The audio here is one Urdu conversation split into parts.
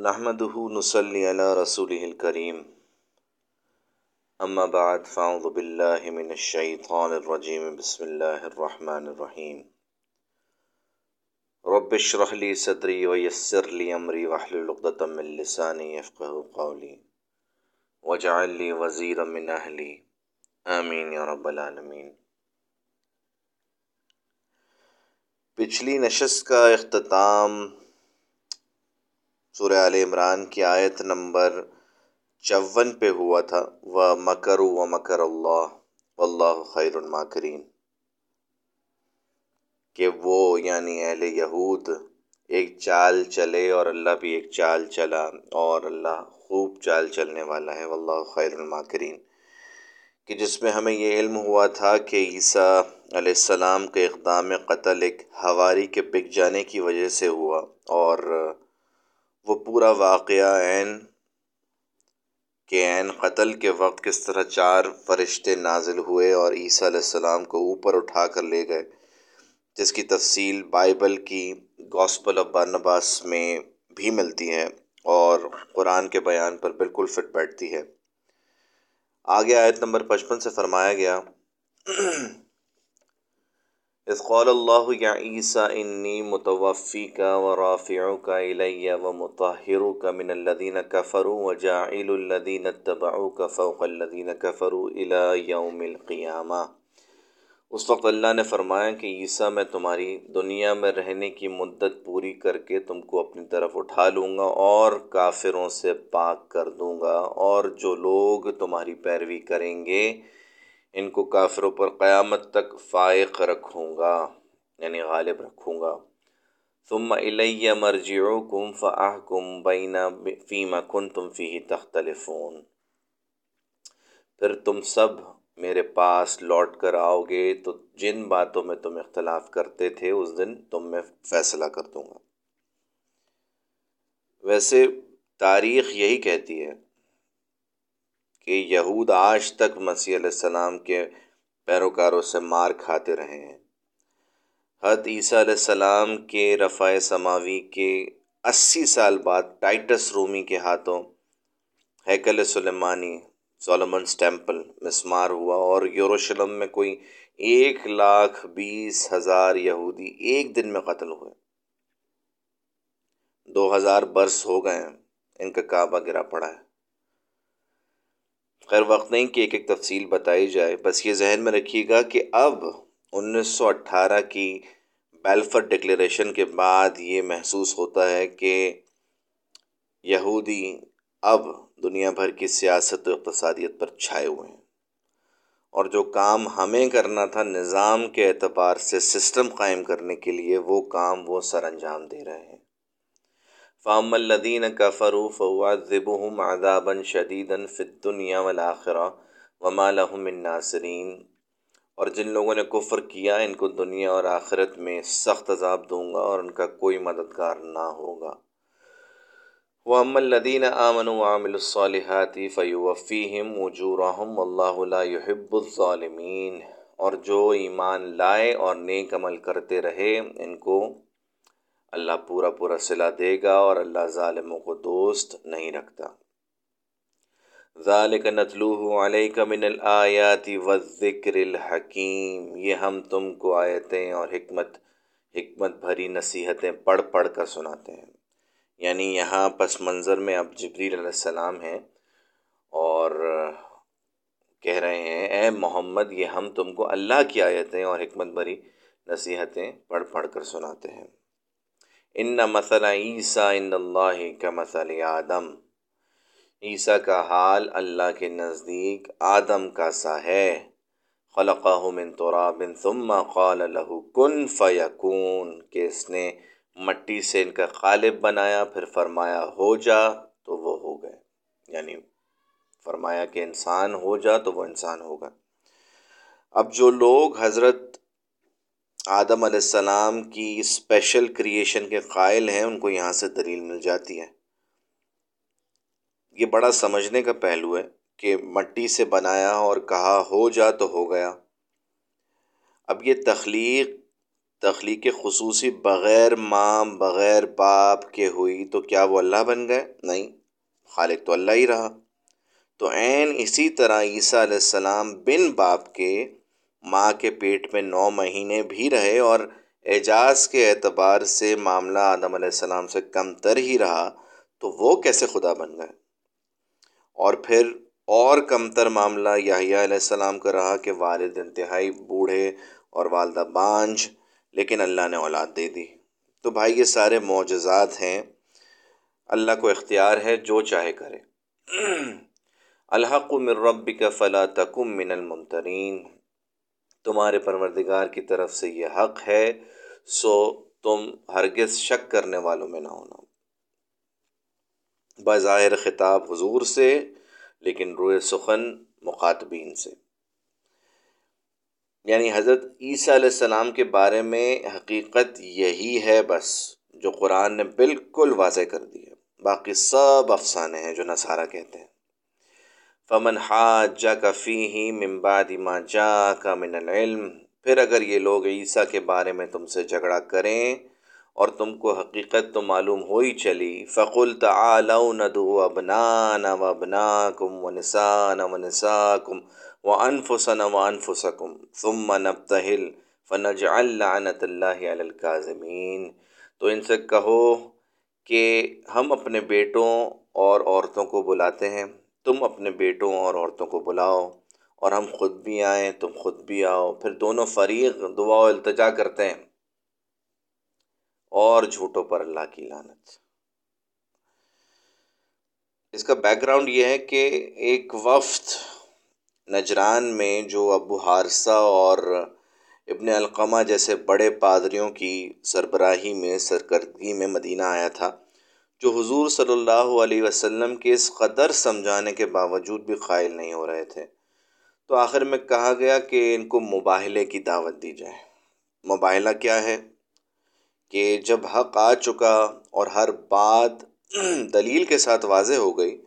نحمده نصلي على رسوله الكريم. أما بعد، فأعوذ بالله من الشيطان الرجيم. بسم الله الرحمن الرحيم. رب اشرح لي صدري ويسر لي أمري واحلل عقدة من لساني يفقهوا قولي. واجعل لي وزيرا من أهلي. آمين يا رب العالمين. پچھلی نشست کا اختتام سورہ عال عمران کی آیت نمبر چون پہ ہوا تھا، و مکر و مکر اللہ اللہ خیر الماکرین. کہ وہ یعنی اہل یہود ایک چال چلے اور اللہ بھی ایک چال چلا اور اللہ خوب چال چلنے والا ہے، واللہ خیر الماکرین۔ کہ جس میں ہمیں یہ علم ہوا تھا کہ عیسیٰ علیہ السلام کے اقدام قتل ایک ہواری کے بک جانے کی وجہ سے ہوا اور وہ پورا واقعہ عین کہ عین قتل کے وقت کس طرح چار فرشتے نازل ہوئے اور عیسیٰ علیہ السلام کو اوپر اٹھا کر لے گئے، جس کی تفصیل بائبل کی گاسپل آف برنباس میں بھی ملتی ہے اور قرآن کے بیان پر بالکل فٹ بیٹھتی ہے۔ آگے آیت نمبر پچپن سے فرمایا گیا اذ قال اللہ یا عیسیٰ انی متوفیک و رافعک الی و مطہرک من الذین کفروا و جاعل الذین اتبعوک فوق الذین کفروا الى یوم القیامہ۔ اس وقت اللہ نے فرمایا کہ عیسیٰ، میں تمہاری دنیا میں رہنے کی مدت پوری کر کے تم کو اپنی طرف اٹھا لوں گا اور کافروں سے پاک کر دوں گا اور جو لوگ تمہاری پیروی کریں گے ان کو کافروں پر قیامت تک فائق رکھوں گا یعنی غالب رکھوں گا۔ ثم الیہ مرجعوکم فاحکم بین فیما کنتم فیہ تختلفون۔ پھر تم سب میرے پاس لوٹ کر آؤ گے، تو جن باتوں میں تم اختلاف کرتے تھے، اس دن تم میں فیصلہ کر دوں گا۔ ویسے تاریخ یہی کہتی ہے کہ یہود آج تک مسیح علیہ السلام کے پیروکاروں سے مار کھاتے رہے ہیں۔ حد عیسیٰ علیہ السلام کے رفع سماوی کے اسی سال بعد ٹائٹس رومی کے ہاتھوں ہیکل سلیمانی سولمنس ٹیمپل مسمار ہوا اور یوروشلم میں کوئی ایک لاکھ بیس ہزار یہودی ایک دن میں قتل ہوئے۔ دو ہزار برس ہو گئے ہیں، ان کا کعبہ گرا پڑا ہے۔ خیر وقت نہیں کہ ایک ایک تفصیل بتائی جائے۔ بس یہ ذہن میں رکھیے گا کہ اب انیس سو اٹھارہ کی بیلفر ڈکلیریشن کے بعد یہ محسوس ہوتا ہے کہ یہودی اب دنیا بھر کی سیاست و اقتصادیت پر چھائے ہوئے ہیں۔ اور جو کام ہمیں کرنا تھا نظام کے اعتبار سے سسٹم قائم کرنے کے لیے وہ کام وہ سر انجام دے رہے ہیں۔ فام الدین کا فروف ذب عذابً شدید فت دنیا ولاخرہ وما لهم من ناصرین اور جن لوگوں نے کفر کیا، ان کو دنیا اور آخرت میں سخت عذاب دوں گا اور ان کا کوئی مددگار نہ ہوگا۔ وام الدین آمن وعامل الصالحات فیوفیہم وجورہم واللہ لا يحب الظالمین اور جو ایمان لائے اور نیک عمل کرتے رہے، ان کو اللہ پورا پورا صلہ دے گا اور اللہ ظالموں کو دوست نہیں رکھتا۔ ذالک نتلوہ علیک من الآیات والذکر الحکیم۔ یہ ہم تم کو آیتیں اور حکمت حکمت بھری نصیحتیں پڑھ پڑھ کر سناتے ہیں۔ یعنی یہاں پس منظر میں اب جبریل علیہ السلام ہیں اور کہہ رہے ہیں، اے محمد، یہ ہم تم کو اللہ کی آیتیں اور حکمت بھری نصیحتیں پڑھ پڑھ کر سناتے ہیں۔ ان مثل عیسیٰ ان اللہ کا مثل آدم۔ عیسیٰ کا حال اللہ کے نزدیک آدم کا سا ہے۔ خلقہ من تراب ثم قال له کن فیکون کہ اس نے مٹی سے ان کا قالب بنایا، پھر فرمایا ہو جا تو وہ ہو گئے۔ یعنی فرمایا کہ انسان ہو جا تو وہ انسان ہوگا۔ اب جو لوگ حضرت آدم علیہ السلام کی اسپیشل کریشن کے قائل ہیں، ان کو یہاں سے دلیل مل جاتی ہے۔ یہ بڑا سمجھنے کا پہلو ہے کہ مٹی سے بنایا اور کہا ہو جا تو ہو گیا۔ اب یہ تخلیق تخلیق خصوصی بغیر ماں، بغیر باپ کے ہوئی تو کیا وہ اللہ بن گئے؟ نہیں، خالق تو اللہ ہی رہا۔ تو عین اسی طرح عیسیٰ علیہ السلام بن باپ کے ماں کے پیٹ میں نو مہینے بھی رہے اور اعجاز کے اعتبار سے معاملہ آدم علیہ السلام سے کم تر ہی رہا، تو وہ کیسے خدا بن گئے؟ اور پھر اور کم تر معاملہ یحییٰ علیہ السلام کا رہا کہ والد انتہائی بوڑھے اور والدہ بانجھ، لیکن اللہ نے اولاد دے دی۔ تو بھائی، یہ سارے معجزات ہیں۔ اللہ کو اختیار ہے جو چاہے کرے۔ الحق من ربک فلا تکم من الممترین۔ تمہارے پروردگار کی طرف سے یہ حق ہے، سو تم ہرگز شک کرنے والوں میں نہ ہونا۔ بظاہر خطاب حضور سے، لیکن روئے سخن مخاطبین سے۔ یعنی حضرت عیسیٰ علیہ السلام کے بارے میں حقیقت یہی ہے بس، جو قرآن نے بالکل واضح کر دی ہے۔ باقی سب افسانے ہیں جو نصارہ کہتے ہیں۔ فمن حاجہ کا فی ہی ممباد ما جا کا من العلم پھر اگر یہ لوگ عیسیٰ کے بارے میں تم سے جھگڑا کریں اور تم کو حقیقت تو معلوم ہو ہی چلی، فقل تعالوا ندعو ابنانا و ابناکم و نسانا و نساکم و انفسنا و انفسکم ثم نبتہل فنجعل لعنت اللہ علی الکاظمین تو ان سے کہو کہ ہم اپنے بیٹوں اور عورتوں کو بلاتے ہیں۔ تم اپنے بیٹوں اور عورتوں کو بلاؤ اور ہم خود بھی آئیں، تم خود بھی آؤ۔ پھر دونوں فریق دعا و التجا کرتے ہیں۔ اور جھوٹوں پر اللہ کی لانت اس کا بیک گراؤنڈ یہ ہے کہ ایک وفد نجران میں جو ابو حارثہ اور ابن القمہ جیسے بڑے پادریوں کی سربراہی میں، سرکردگی میں مدینہ آیا تھا جو حضور صلی اللہ علیہ وسلم کے اس قدر سمجھانے کے باوجود بھی قائل نہیں ہو رہے تھے۔ تو آخر میں کہا گیا کہ ان کو مباہلے کی دعوت دی جائے۔ مباہلہ کیا ہے؟ کہ جب حق آ چکا اور ہر بات دلیل کے ساتھ واضح ہو گئی،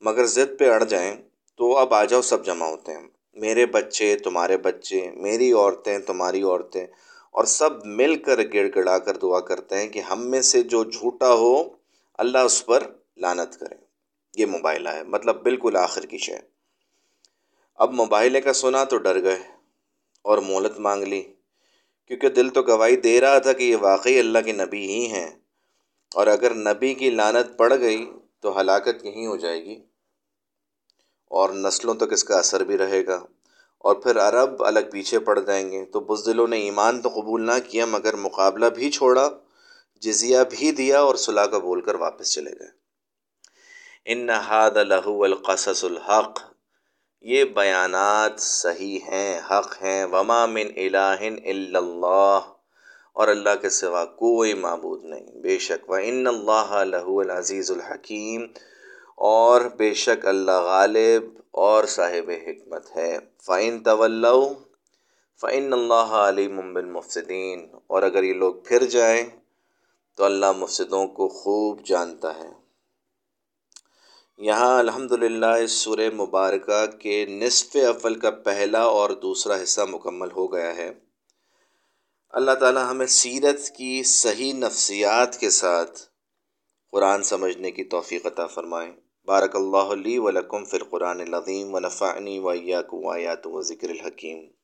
مگر ضد پہ اڑ جائیں، تو اب آ جاؤ، سب جمع ہوتے ہیں۔ میرے بچے، تمہارے بچے، میری عورتیں، تمہاری عورتیں۔ اور سب مل کر گڑ گڑا کر دعا کرتے ہیں کہ ہم میں سے جو جھوٹا ہو اللہ اس پر لانت کرے۔ یہ مباحلہ ہے مطلب بالکل آخر کی شے۔ اب مباحلے کا سنا تو ڈر گئے اور مولت مانگ لی، کیونکہ دل تو گواہی دے رہا تھا کہ یہ واقعی اللہ کے نبی ہی ہیں۔ اور اگر نبی کی لانت پڑ گئی تو ہلاکت یہیں ہو جائے گی۔ اور نسلوں تک اس کا اثر بھی رہے گا۔ اور پھر عرب الگ پیچھے پڑ جائیں گے۔ تو بزدلوں نے ایمان تو قبول نہ کیا، مگر مقابلہ بھی چھوڑا۔ جزیہ بھی دیا اور صلاح کا بول کر واپس چلے گئے۔ ان نہاد لہو القصص الحق، یہ بیانات صحیح ہیں، حق ہیں۔ وما من الہ الا اللہ، اور اللہ کے سوا کوئی معبود نہیں۔ بے شک، و ان اللہ لہو العزیز الحکیم، اور بے شک اللہ غالب اور صاحب حکمت ہے۔ فعین طول فعن اللہ علیم بالمفسدین اور اگر یہ لوگ پھر جائیں تو اللہ مفسدوں کو خوب جانتا ہے۔ یہاں الحمد للہ اس سورہ مبارکہ کے نصف اول کا پہلا اور دوسرا حصہ مکمل ہو گیا ہے۔ اللہ تعالی ہمیں سیرت کی صحیح نفسیات کے ساتھ قرآن سمجھنے کی توفیق عطا فرمائیں بارک اللہ علی ولکم فی القرآن العظیم و نفعنی و آیات و ذکر الحکیم۔